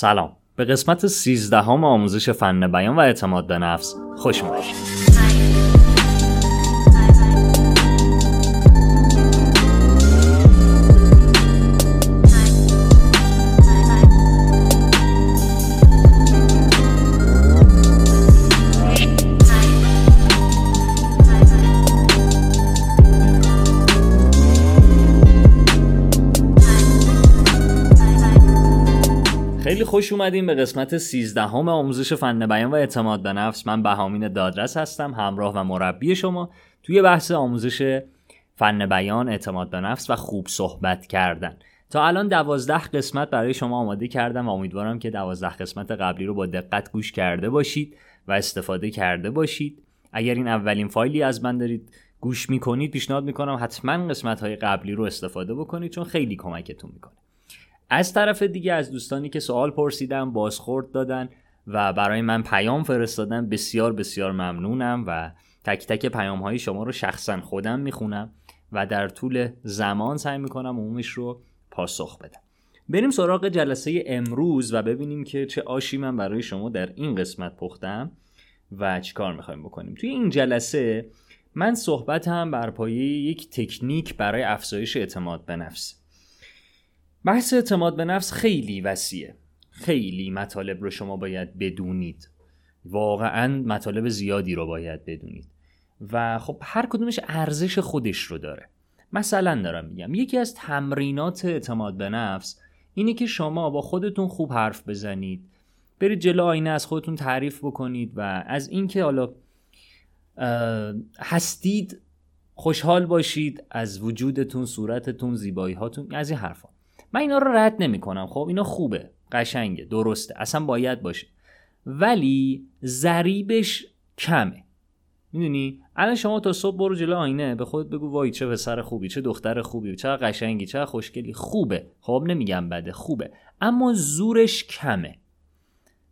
سلام. به قسمت 13 هم آموزش فن بیان و اعتماد به نفس خوش اومدید. خوش اومدیم به قسمت 13 همه آموزش فن بیان و اعتماد به نفس. من بهامین دادرس هستم همراه و مربی شما توی بحث آموزش فن بیان اعتماد به نفس و خوب صحبت کردن. تا الان دوازده قسمت برای شما آماده کردم و امیدوارم که دوازده قسمت قبلی رو با دقت گوش کرده باشید و استفاده کرده باشید. اگر این اولین فایلی از من دارید گوش می‌کنید پیشنهاد می‌کنم حتما قسمت های قبلی رو استفاده بکنید چون خیلی کمکتون می‌کنه. از طرف دیگه از دوستانی که سوال پرسیدن بازخورد دادن و برای من پیام فرستادن بسیار بسیار ممنونم و تک تک پیام های شما رو شخصا خودم می‌خونم و در طول زمان سعی می‌کنم عمومش رو پاسخ بدم. بریم سراغ جلسه امروز و ببینیم که چه آشی من برای شما در این قسمت پختم و چیکار می‌خوایم بکنیم. توی این جلسه من صحبتم بر پایه یک تکنیک برای افزایش اعتماد به نفس. بحث اعتماد به نفس خیلی وسیعه. خیلی مطالب رو شما باید بدونید. واقعا مطالب زیادی رو باید بدونید. و خب هر کدومش ارزش خودش رو داره. مثلا دارم میگم یکی از تمرینات اعتماد به نفس اینه که شما با خودتون خوب حرف بزنید. برید جلو آینه از خودتون تعریف بکنید و از اینکه حالا هستید خوشحال باشید از وجودتون صورتتون زیبایی هاتون از این حرفا. من اینا رو رد نمی کنم خب اینا خوبه قشنگه درسته. اصلا باید باشه. ولی ضریبش کمه. می‌دونی؟ الان شما تا صبح برو جلو آینه به خودت بگو وای چه پسر خوبی چه دختر خوبی چه قشنگی چه خوشگلی. خوبه. خب نمیگم بده. خوبه. اما زورش کمه.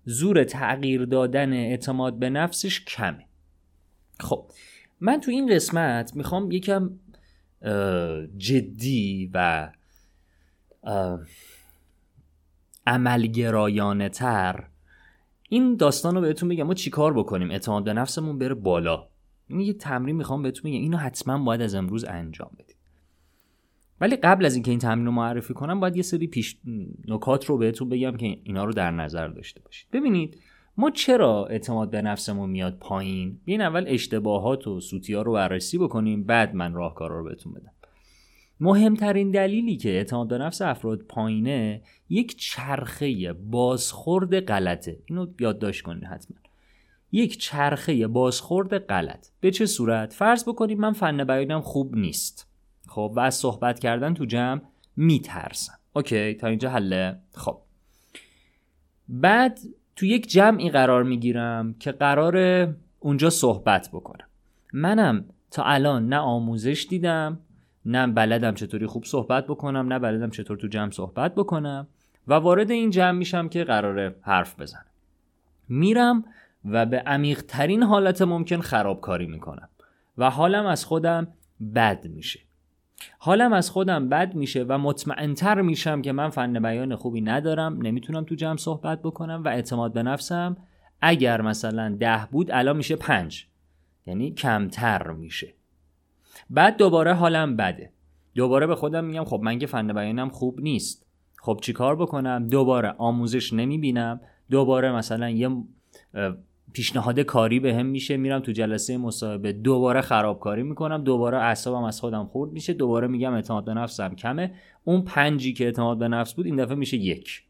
زور تغییر دادن اعتماد به نفسش کمه. خب من تو این قسمت می‌خوام یکم جدی و عملگرایانه تر این داستان رو بهتون بگم ما چیکار بکنیم؟ اعتماد به نفسمون بره بالا. این یه تمرین می‌خوام بهتون بگم. اینو حتما باید از امروز انجام بدید. ولی قبل از اینکه این تمرین رو معرفی کنم باید یه سری پیش نکات رو بهتون بگم که اینا رو در نظر داشته باشید. ببینید ما چرا اعتماد به نفسمون میاد پایین؟ بیاین اول اشتباهات و سوتیا رو بررسی بکنیم بعد من راهکارا رو بهتون بدم. مهمترین دلیلی که اعتماد به نفس افراد پایینه یک چرخه بازخورد غلطه. اینو یادداشت کنید حتما. یک چرخه بازخورد غلط. به چه صورت؟ فرض بکنید من فن بیانم خوب نیست. خب و از صحبت کردن تو جمع میترسم. اوکی تا اینجا حله خب. بعد تو یک جمعی قرار می‌گیرم که قرار اونجا صحبت بکنم. منم تا الان نه آموزش دیدم نه بلدم چطوری خوب صحبت بکنم نه بلدم چطور تو جمع صحبت بکنم و وارد این جمع میشم که قراره حرف بزنم. میرم و به عمیق ترین حالت ممکن خرابکاری می‌کنم و حالم از خودم بد میشه. حالم از خودم بد میشه و مطمئنتر میشم که من فن بیان خوبی ندارم نمی‌تونم تو جمع صحبت بکنم و اعتماد به نفسم اگر مثلا ده بود الان میشه پنج. یعنی کمتر میشه. بعد دوباره حالم بده. دوباره به خودم میگم خب من که فن بیانم خوب نیست. خب چیکار بکنم؟ دوباره آموزش نمی‌بینم. دوباره مثلا یه پیشنهاد کاری به هم میشه. میرم تو جلسه مصاحبه. دوباره خرابکاری می‌کنم. دوباره اعصابم از خودم خورد میشه. دوباره میگم اعتماد به نفسم کمه. اون پنجی که اعتماد به نفس بود این دفعه میشه یک.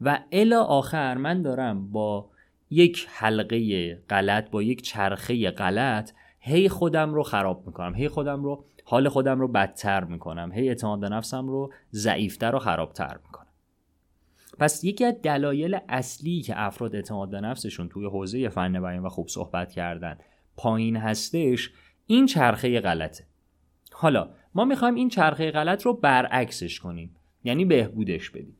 و الا آخر من دارم با یک حلقه غلط با یک چرخه غلط هی خودم رو خراب می‌کنم هی خودم رو حال خودم رو بدتر می‌کنم هی اعتماد به نفسم رو ضعیفتر و خرابتر می‌کنم. پس یکی از دلایل اصلی که افراد اعتماد به نفسشون توی حوزه فن بیان و خوب صحبت کردن پایین هستش این چرخه غلطه. حالا ما می‌خوایم این چرخه غلط رو برعکسش کنیم یعنی بهبودش بدیم.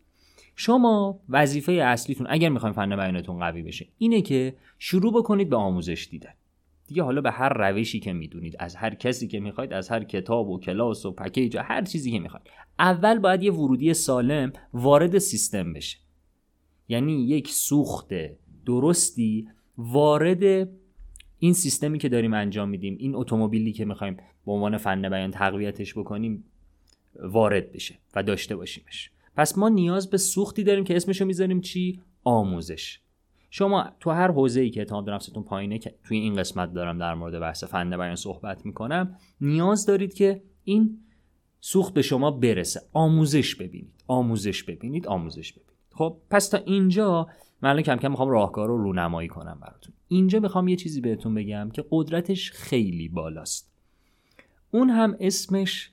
شما وظیفه اصلیتون اگر می‌خوایم فن بیانتون قوی بشه اینه که شروع بکنید به آموزش دیدن. دیگه حالا به هر روشی که می‌دونید از هر کسی که می‌خواید از هر کتاب و کلاس و پکیج و هر چیزی که می‌خواید. اول باید یه ورودی سالم وارد سیستم بشه. یعنی یک سوخت درستی وارد این سیستمی که داریم انجام میدیم این اتومبیلی که می‌خوایم به عنوان فن بیان تقویتش بکنیم وارد بشه و داشته باشیمش. پس ما نیاز به سوختی داریم که اسمشو می‌ذاریم چی؟ آموزش. شما تو هر حوزه ای که اعتماد نفستون پایینه که توی این قسمت دارم در مورد بحث فن بیان صحبت می‌کنم نیاز دارید که این سوخت به شما برسه. آموزش ببینید. آموزش ببینید. آموزش ببینید. خب پس تا اینجا من کم کم می‌خوام راهکار رو رونمایی کنم براتون. اینجا می‌خوام یه چیزی بهتون بگم که قدرتش خیلی بالاست. اون هم اسمش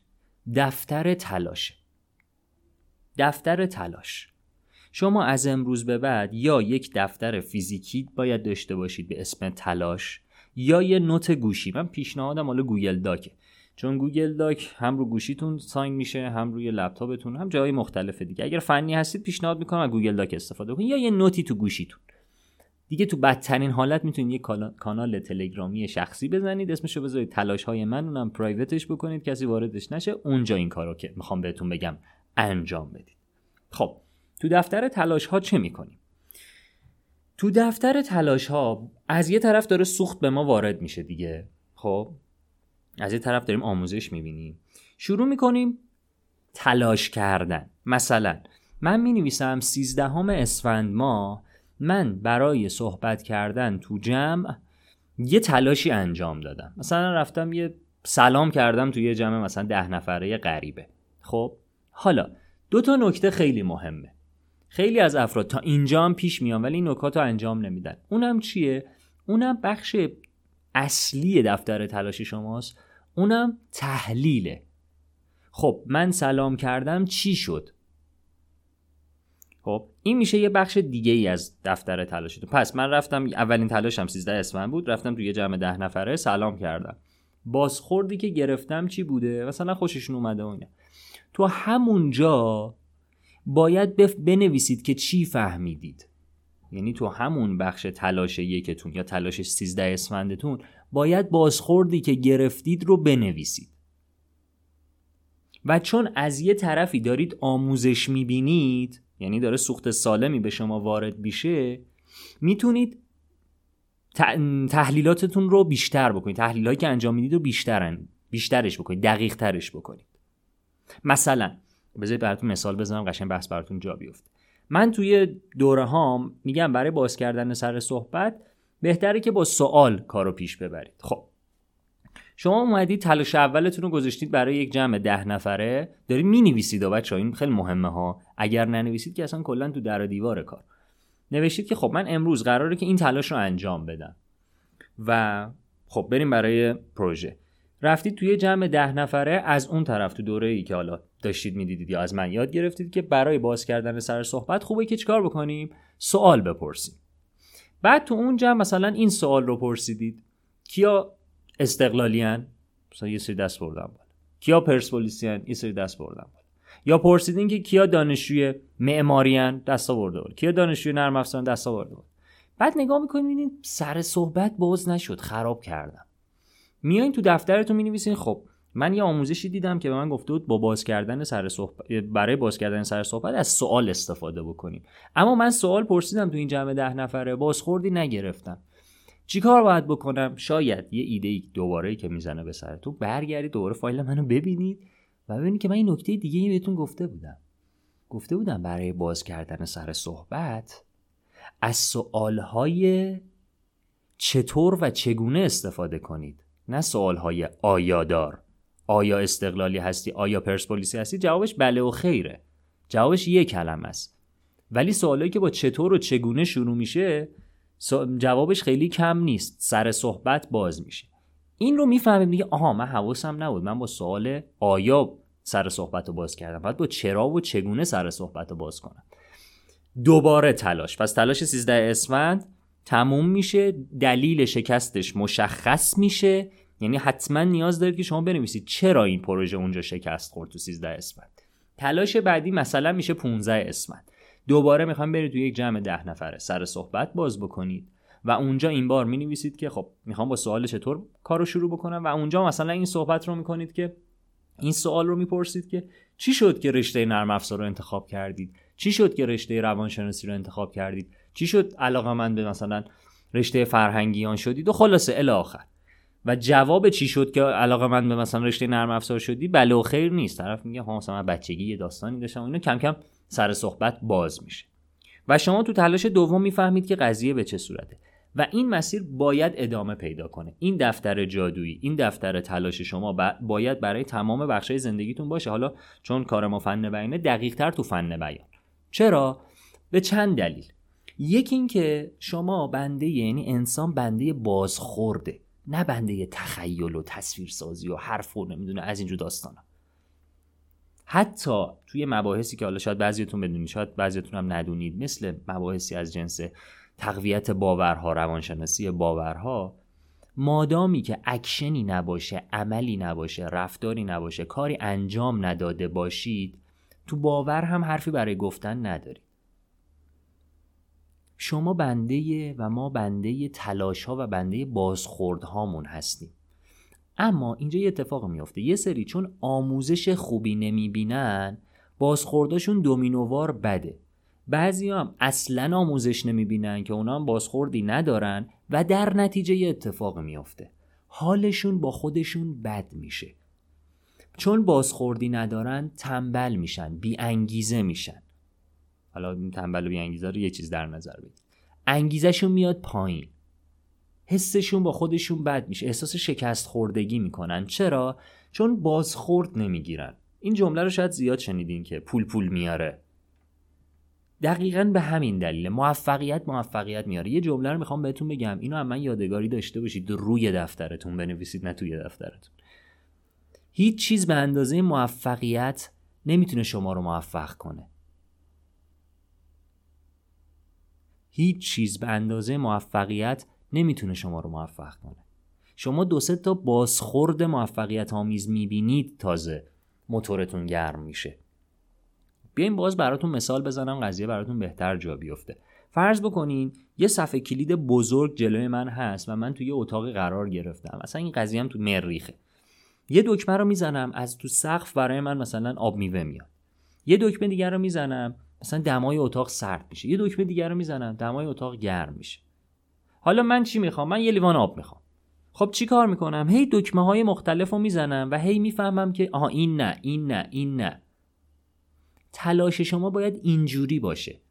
دفتر تلاشه دفتر تلاش. شما از امروز به بعد یا یک دفتر فیزیکی باید داشته باشید به اسم تلاش یا یه note گوشی. من پیشنهادم حالا Google Doc ه. چون Google Doc هم رو گوشیتون sync میشه هم روی لپتاپتون هم جای مختلف دیگه. اگر فنی هستید پیشنهاد می‌کنم از Google Doc استفاده کنید. یا یه note ی تو گوشیتون. دیگه تو بدترین حالت می‌تونید یه کانال تلگرامی شخصی بزنید. اسمشو بذارید تلاش های من اونم پرایوتش بکنید. کسی واردش نشه اونجا این کارو که می‌خوام بهتون بگم انجام بدید. خب تو دفتر تلاش ها چه می‌کنیم؟ تو دفتر تلاش ها از یه طرف داره سوخت به ما وارد میشه دیگه خب؟ از یه طرف داریم آموزش می‌بینیم. شروع می‌کنیم تلاش کردن. مثلا من می نویسم سیزدهم اسفند ماه من برای صحبت کردن تو جمع یه تلاشی انجام دادم. مثلا رفتم یه سلام کردم تو یه جمع مثلا ده نفره غریبه خب؟ حالا دو تا نکته خیلی مهمه. خیلی از افراد تا اینجا هم پیش میان ولی این نکات رو انجام نمیدن. اونم چیه؟ اونم بخش اصلی دفتر تلاش شماست. اونم تحلیله. خب من سلام کردم چی شد؟ خب این میشه یه بخش دیگه ای از دفتر تلاشتون پس من رفتم اولین تلاشم 13 اسفند بود رفتم توی جمع ده نفره سلام کردم. بازخوردی که گرفتم چی بوده؟ مثلا خوششون اومده اونه تو همونجا باید بنویسید که چی فهمیدید. یعنی تو همون بخش تلاش یکتون یا تلاش 13 اسفندتون باید بازخوردی که گرفتید رو بنویسید. و چون از یه طرفی دارید آموزش می‌بینید یعنی داره سوخت سالمی به شما وارد میشه می‌تونید تحلیلاتتون رو بیشتر بکنید. تحلیلهایی که انجام می‌دید رو بیشترن بیشترش بکنید دقیق ترش بکنید. مثلا بذارید براتون مثال بزنم قشنگ بحث براتون جا بیفته. من توی دوره هام میگم برای باز کردن سر صحبت بهتره که با سوال کارو پیش ببرید. خب. شما اومدید تلاش اولتون رو گذاشتید برای یک جمع ده نفره. دارید می نویسید و این خیلی مهمه ها. اگر ننویسید که اصلا کلا تو در و دیوار کار. نوشتید که خب من امروز قراره که این تلاش رو انجام بدم. و خب بریم برای پروژه. رفتید توی جمع ده نفره از اون طرف تو دوره ای که حالا داشتید می‌دیدید یا از من یاد گرفتید که برای باز کردن سر صحبت خوبه که چیکار بکنیم؟ سوال بپرسیم. بعد تو اون جمع مثلا این سوال رو پرسیدید. کیا استقلالیان؟ مثلا یه سری دست بردن بالا. کیا پرسپولیسیان؟ یه سری دست بردن بالا. یا پرسیدین که کیا دانشجوی معماریان؟ دست آورده بالا. کیا دانشجوی نرم افزاران؟ دست آورده بالا. بعد نگاه می‌کنید سر صحبت باز نشد. خراب کردم. میایین تو دفترتون می‌نویسین. خب من یه آموزشی دیدم که به من گفته بود با باز کردن سر صحبت برای باز کردن سر صحبت از سوال استفاده بکنیم. اما من سوال پرسیدم تو این جمع ده نفره بازخوردی نگرفتم. چیکار باید بکنم؟ شاید یه ایده ای دوباره که می‌زنه به سرتون برگردید دوباره فایل منو ببینید و ببینید که من این نکته دیگه ای بهتون گفته بودم. گفته بودم برای باز کردن سر صحبت از سوالهای چطور و چگونه استفاده کنید. نه سوالهای آیادار. آیا استقلالی هستی؟ آیا پرسپولیسی هستی؟ جوابش بله و خیره. جوابش یک کلمه است. ولی سوالایی که با چطور و چگونه شروع میشه جوابش خیلی کم نیست. سر صحبت باز میشه. این رو می‌فهمیم دیگه. آها من حواسم نبود. من با سوال آیا سر صحبت رو باز کردم. باید با چرا و چگونه سر صحبت رو باز کنم. دوباره تلاش. پس تلاش 13 اسفند. تموم میشه دلیل شکستش مشخص میشه. یعنی حتما نیاز دارید که شما بنویسید چرا این پروژه اونجا شکست خورد تو 13 اسفند تلاش بعدی مثلا میشه 15 اسفند دوباره می‌خوام برید تو یک جمع ده نفره سر صحبت باز بکنید. و اونجا این بار می نویسید که خب می‌خوام با سوال چطور کارو شروع بکنم و اونجا مثلا این صحبت رو می‌کنید که این سوال رو می‌پرسید که چی شد که رشته نرم افزار رو انتخاب کردید؟ چی شد که رشته روانشناسی رو انتخاب کردید؟ چی شد علاقه من به مثلا رشته فرهنگیان شدید؟ و خلاصه الی آخر. و جواب چی شد که علاقه من به مثلا رشته نرم افزار شدی؟ بله و خیر نیست. طرف میگه ها مثلا بچگی یه داستانی داشتم اینو کم کم سر صحبت باز میشه. و شما تو تلاش دوم می‌فهمید که قضیه به چه صورته. و این مسیر باید ادامه پیدا کنه. این دفتر جادویی این دفتر تلاش شما باید برای تمام بخشای زندگیتون باشه. حالا چون کار ما فن بیانه دقیق تر تو فن بیان. چرا؟ به چند دلیل. یکی اینکه شما بنده یعنی انسان بنده بازخورده نه بنده تخیل و تصویرسازی و حرف و نمی‌دونه از اینجور داستانا. حتی توی مباحثی که حالا شاید بعضیتون بدونید شاید بعضیتون هم ندونید مثل مباحثی از جنس تقویت باورها روانشناسی باورها مادامی که اکشنی نباشه عملی نباشه رفتاری نباشه کاری انجام نداده باشید تو باور هم حرفی برای گفتن ندارید. شما بنده و ما بنده تلاش ها و بنده بازخورد هامون هستیم. اما اینجا یه اتفاق میافته. یه سری چون آموزش خوبی نمی‌بینن بازخورداشون دومینووار بده. بعضی هم اصلا آموزش نمی‌بینن که اونا هم بازخوردی ندارن و در نتیجه یه اتفاق میافته. حالشون با خودشون بد میشه. چون بازخوردی ندارن تنبل میشن بی انگیزه میشن. حالا این تنبل و بی انگیزه رو یه چیز در نظر بگیر. انگیزشون میاد پایین. حسشون با خودشون بد میشه. احساس شکست خوردگی می‌کنن. چرا؟ چون بازخورد نمی‌گیرن. این جمله رو شاید زیاد شنیدین که پول پول میاره. دقیقا به همین دلیل. موفقیت موفقیت میاره. یه جمله رو می‌خوام بهتون بگم. اینو هم من یادگاری داشته باشید. روی دفترتون بنویسید نه توی دفترتون. هیچ چیز به اندازه موفقیت نمی‌تونه شما رو موفق کنه. هیچ چیز به اندازه موفقیت نمی‌تونه شما رو موفق کنه. شما دو سه تا بازخورد موفقیت آمیز می‌بینید تازه موتورتون گرم میشه. بیاین باز براتون مثال بزنم قضیه براتون بهتر جا بیفته. فرض بکنین یه صفحه کلید بزرگ جلوی من هست و من توی یه اتاق قرار گرفتم. مثلا این قضیه هم تو مریخه. یه دکمه رو می‌زنم از تو سقف برای من مثلا آب میوه میاد. یه دکمه دیگر رو می‌زنم مثلا دمای اتاق سرد میشه. یه دکمه دیگر رو می‌زنم دمای اتاق گرم میشه. حالا من چی می‌خوام؟ من یه لیوان آب می‌خوام. خب چی کار می‌کنم؟ هی دکمه های مختلف رو می‌زنم و هی می‌فهمم که آها این نه این نه این نه. تلاش شما باید اینجوری باشه.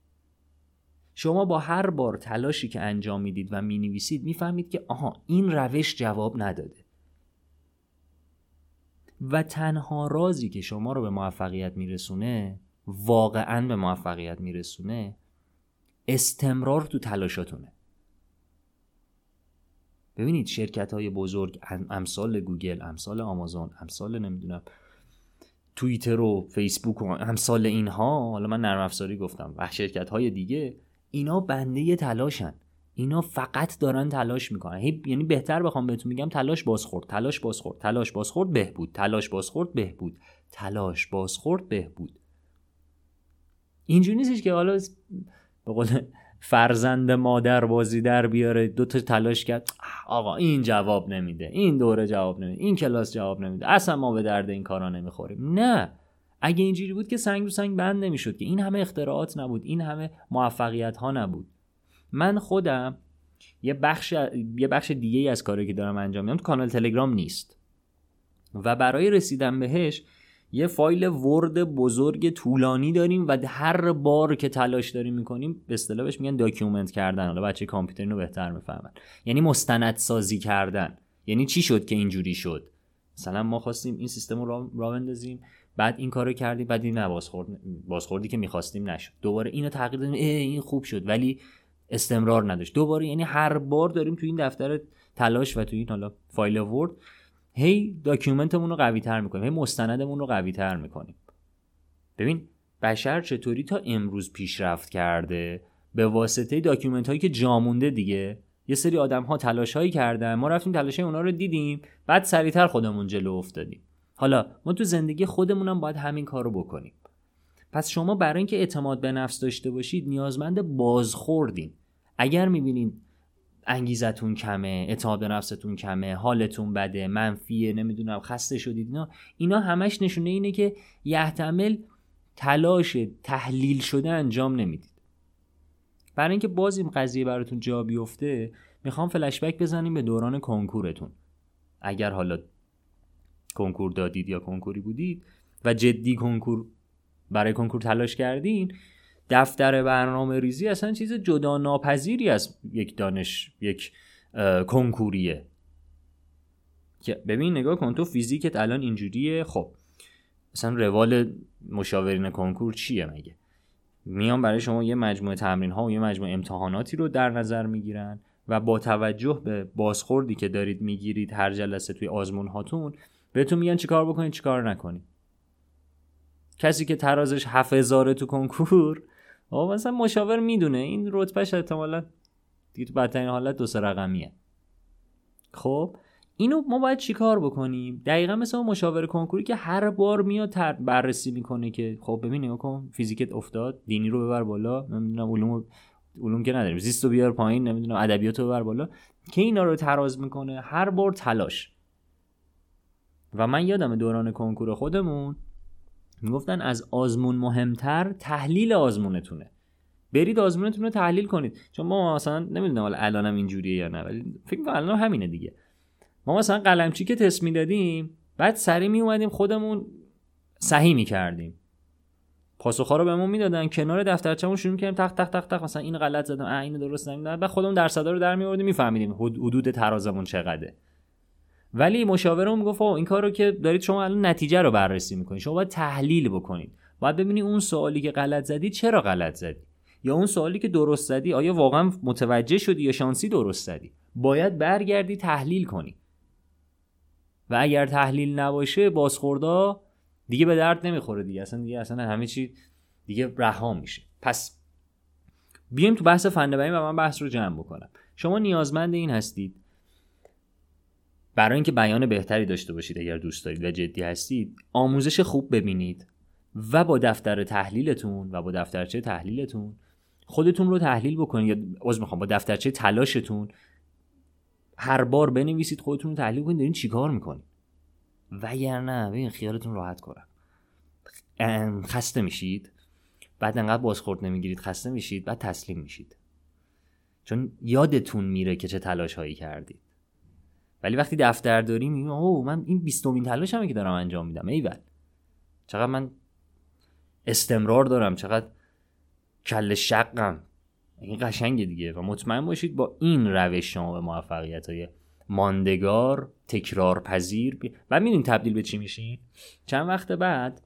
شما با هر بار تلاشی که انجام می‌دید و می‌نویسید می‌فهمید که آها این روش جواب نداده. و تنها رازی که شما رو به موفقیت میرسونه واقعا به موفقیت میرسونه استمرار تو تلاشاتونه. ببینید شرکت های بزرگ امثال گوگل امثال آمازون امثال نمی‌دونم توییتر و فیسبوک و امثال اینها حالا من نرم افزاری گفتم و شرکت های دیگه اینا بنده تلاشن. اینا فقط دارن تلاش می‌کنن. یعنی بهتر بخوام بهتون میگم تلاش بازخورد تلاش بازخورد تلاش بازخورد بهبود تلاش بازخورد بهبود تلاش بازخورد بهبود. اینجوری نیستش که حالا به قول فرزند مادر بازی در بیاره دو تا تلاش کرد. آقا این جواب نمیده این دوره جواب نمیده این کلاس جواب نمیده. اصلا ما به درد این کارا نمی‌خوریم. نه. اگه اینجوری بود که سنگ رو سنگ بند نمی‌شد که. این همه اختراعات نبود این همه موفقیت ها نبود. من خودم یه بخش یه بخش دیگه از کاری که دارم انجام میدم کانال تلگرام نیست. و برای رسیدن بهش یه فایل Word بزرگ طولانی داریم و هر بار که تلاش داریم می‌کنیم به اصطلاح بهش میگن document کردن. حالا بچه کامپیوتر رو بهتر می‌فهمن. یعنی مستند سازی کردن. یعنی چی شد که اینجوری شد؟ مثلا ما خواستیم این سیستم رو راه بندازیم بعد این کارو کردیم بعد این بازخورد بازخوردی که می‌خواستیم نشد. دوباره اینو تغییر دادیم این خوب شد ولی استمرار نداشت. دوباره یعنی هر بار داریم تو این دفتر تلاش و تو این حالا فایل Word هی document مون رو قوی تر می‌کنیم هی مستندمون رو قوی تر می‌کنیم. ببین بشر چطوری تا امروز پیشرفت کرده؟ به واسطه document هایی که جامونده دیگه. یه سری آدم ها تلاش هایی کردن ما رفتیم تلاش اونا رو دیدیم بعد سریعتر خودمون جلو افتادیم. حالا ما تو زندگی خودمونم باید همین کار رو بکنیم. پس شما برای اینکه اعتماد به نفس داشته باشید نیازمند بازخوردین. اگر می‌بینید انگیزتون کمه اعتماد به نفستون کمه حالتون بده منفیه نمی‌دونم خسته شدید اینا. اینا همش نشونه اینه که یحتمل تلاش تحلیل شده انجام نمی‌دید. برای اینکه باز این قضیه براتون جا بیفته می‌خوام فلشبک بزنیم به دوران کنکورتون. اگر حالا کنکور دادید یا کنکوری بودید و جدی کنکور برای کنکور تلاش کردین دفتر برنامه ریزی اصلا چیز جدا ناپذیری از یک دانش یک کنکوریه. که ببین نگاه کن تو فیزیکت الان اینجوریه. خب مثلا روال مشاورین کنکور چیه مگه؟ میان برای شما یه مجموعه تمرین ها و یه مجموعه امتحاناتی رو در نظر می‌گیرن و با توجه به بازخوردی که دارید می‌گیرید هر جلسه توی آزمون هاتون بهتون میگن چیکار بکنید چیکار نکنید. کسی که ترازش 7000 تو کنکور آقا مثلا مشاور می‌دونه. این رتبهش احتمالا دیگه تو بدترین حالت دو سه رقمیه. خب اینو ما باید چیکار بکنیم؟ دقیقا مثل مشاور کنکوری که هر بار میاد بررسی می‌کنه که خب ببین نگاه کن فیزیکت افتاد دینی رو ببر بالا نمی‌دونم علوم علوم که نداریم زیست رو بیار پایین نمی‌دونم ادبیات رو ببر بالا. که اینا رو تراز می‌کنه هر بار تلاش. و من یادم دوران کنکور خودمون می‌گفتن از آزمون مهمتر تحلیل آزمونتونه. برید آزمونتون رو تحلیل کنید. چون ما مثلا نمی‌دونم حالا الانم اینجوریه یا نه ولی فکر کنم الان همینه دیگه. ما مثلا قلمچی که تست می‌دادیم بعد سری می اومدیم خودمون صحیح می‌کردیم. پاسخ رو بهمون می‌دادن کنار دفترچمون شروع کردیم تق تق تق تق مثلا این غلط زدم اینو درست نمی‌دونم. بعد خودمون درصدا رو در میآوردیم میفهمیدیم حدود ترازمون چقدره. ولی مشاورمون می‌گفت این کار رو که دارید شما الان نتیجه رو بررسی می‌کنید. شما باید تحلیل بکنید. باید ببینید اون سوالی که غلط زدی چرا غلط زدی؟ یا اون سوالی که درست زدی آیا واقعا متوجه شدی یا شانسی درست زدی؟ باید برگردی تحلیل کنی. و اگر تحلیل نباشه بازخوردا دیگه به درد نمی‌خوره دیگه. اصلا دیگه اصلا همه چی دیگه رها میشه. پس بیایم تو بحث فن و من بحث رو جمع بکنم. شما نیازمند این هستید برای اینکه بیان بهتری داشته باشید اگر دوست دارید و جدی هستید آموزش خوب ببینید و با دفتر تحلیلتون و با دفترچه تحلیلتون خودتون رو تحلیل بکنید یا عذر می‌خوام با دفترچه تلاشتون هر بار بنویسید خودتون رو تحلیل کنید دارین چیکار می‌کنید؟ وگرنه ببین خیالتون راحت کنم خسته میشید. بعد انقدر بازخورد نمی‌گیرید خسته میشید بعد تسلیم میشید. چون یادتون میره که چه تلاش هایی کردید. ولی وقتی دفتر داریم میگیم اوه من این بیستمین تلاشمه که دارم انجام میدم ایول. چقدر من استمرار دارم چقدر کل شقم. این قشنگه دیگه. و مطمئن باشید با این روش شما به موفقیت های ماندگار تکرار پذیر. و می‌دونید تبدیل به چی میشین؟ چند وقت بعد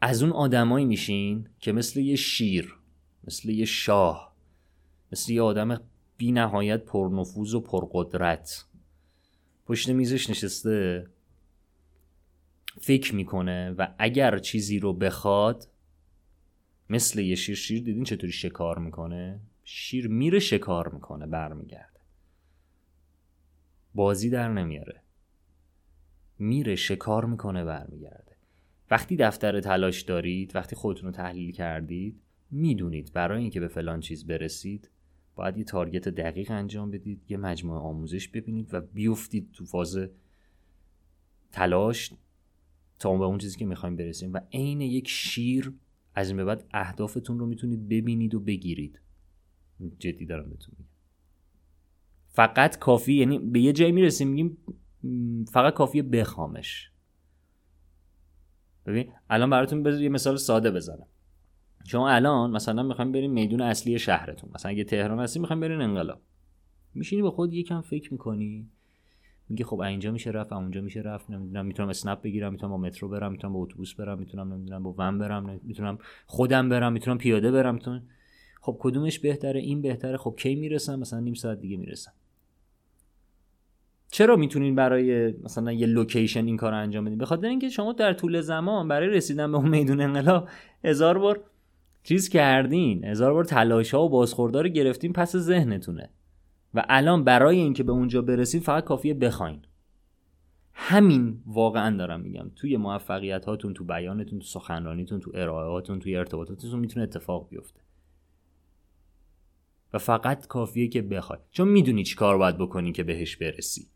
از اون آدمایی میشین که مثل یه شیر مثل یه شاه مثل یه آدم بی نهایت پرنفوذ و پرقدرت. پشت میزش نشسته. فکر می‌کنه و اگر چیزی رو بخواد مثل یه شیر شیر دیدین چطوری شکار می‌کنه؟ شیر میره شکار می‌کنه برمیگرده. بازی در نمیاره. میره شکار می‌کنه برمیگرده. وقتی دفتر تلاش دارید وقتی خودتون رو تحلیل کردید می‌دونید برای اینکه به فلان چیز برسید باید یه تارگت دقیق انجام بدید یه مجموعه آموزش ببینید و بیفتید تو فاز تلاش تا به اون چیزی که می‌خوایم برسیم. و عین یک شیر از این به بعد اهدافتون رو می‌تونید ببینید و بگیرید. جدی دارم بهتون میگم. فقط کافی یعنی به یه جایی می‌رسیم میگیم فقط کافیه بخوامش. ببین الان براتون یه مثال ساده بزنم. شما الان مثلا می‌خوایم بریم میدون اصلی شهرتون. مثلا اگه تهران هستی می‌خوایم برین انقلاب. میشینی با خود یکم فکر می‌کنی. میگه خب اینجا میشه رفت اونجا میشه رفت. نمی‌دونم می‌تونم اسنپ بگیرم می‌تونم با مترو برم می‌تونم با اتوبوس برم می‌تونم نمی‌دونم با ون برم می‌تونم خودم برم می‌تونم پیاده برم. می‌تونم خب کدومش بهتره این بهتره؟ خب کی می‌رسم مثلا نیم ساعت دیگه می‌رسم چرا می‌تونین برای مثلا یه لوکیشن این کار انجام بدین؟ به خاطر اینکه شما در طول زمان برای رسیدن به اون میدون انقلاب هزار بار چیز کردین؟ هزار بار تلاش ها و بازخوردار گرفتین پس ذهنتونه. و الان برای اینکه به اونجا برسیم فقط کافیه بخواین. همین واقعا دارم میگم. توی موفقیت هاتون تو بیانتون تو سخنرانیتون تو ارائه هاتون توی ارتباطاتتون می‌تونه اتفاق بیفته. و فقط کافیه که بخوای. چون می‌دونی چی کار باید بکنی که بهش برسی.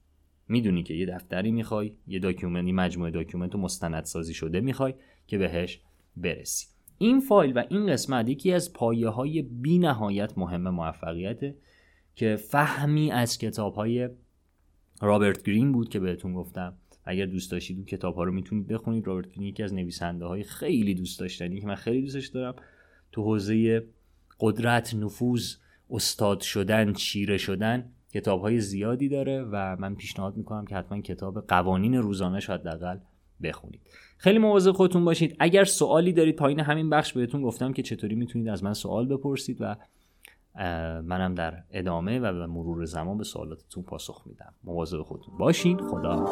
می‌دونی که یه دفتری می‌خوای یه document ی مجموعه document و مستندسازی شده می‌خوای که بهش برسی. این فایل و این قسمت یکی از پایه های بی نهایت مهم موفقیته که مفهومی از کتاب های رابرت گرین بود که بهتون گفتم. اگر دوست داشتید اون کتاب ها رو می‌تونید بخونید. رابرت گرین یکی از نویسنده های خیلی دوست داشتنی که من خیلی دوستش دارم. تو حوزه قدرت نفوذ استاد شدن چیره شدن کتاب های زیادی داره و من پیشنهاد می‌کنم که حتما کتاب قوانین روزانه حداقل بخونید. خیلی مواظب خودتون باشید. اگر سوالی دارید پایین همین بخش بهتون گفتم که چطوری می‌تونید از من سوال بپرسید و منم در ادامه و به مرور زمان به سوالاتتون پاسخ میدم. مواظب خودتون باشین. خدا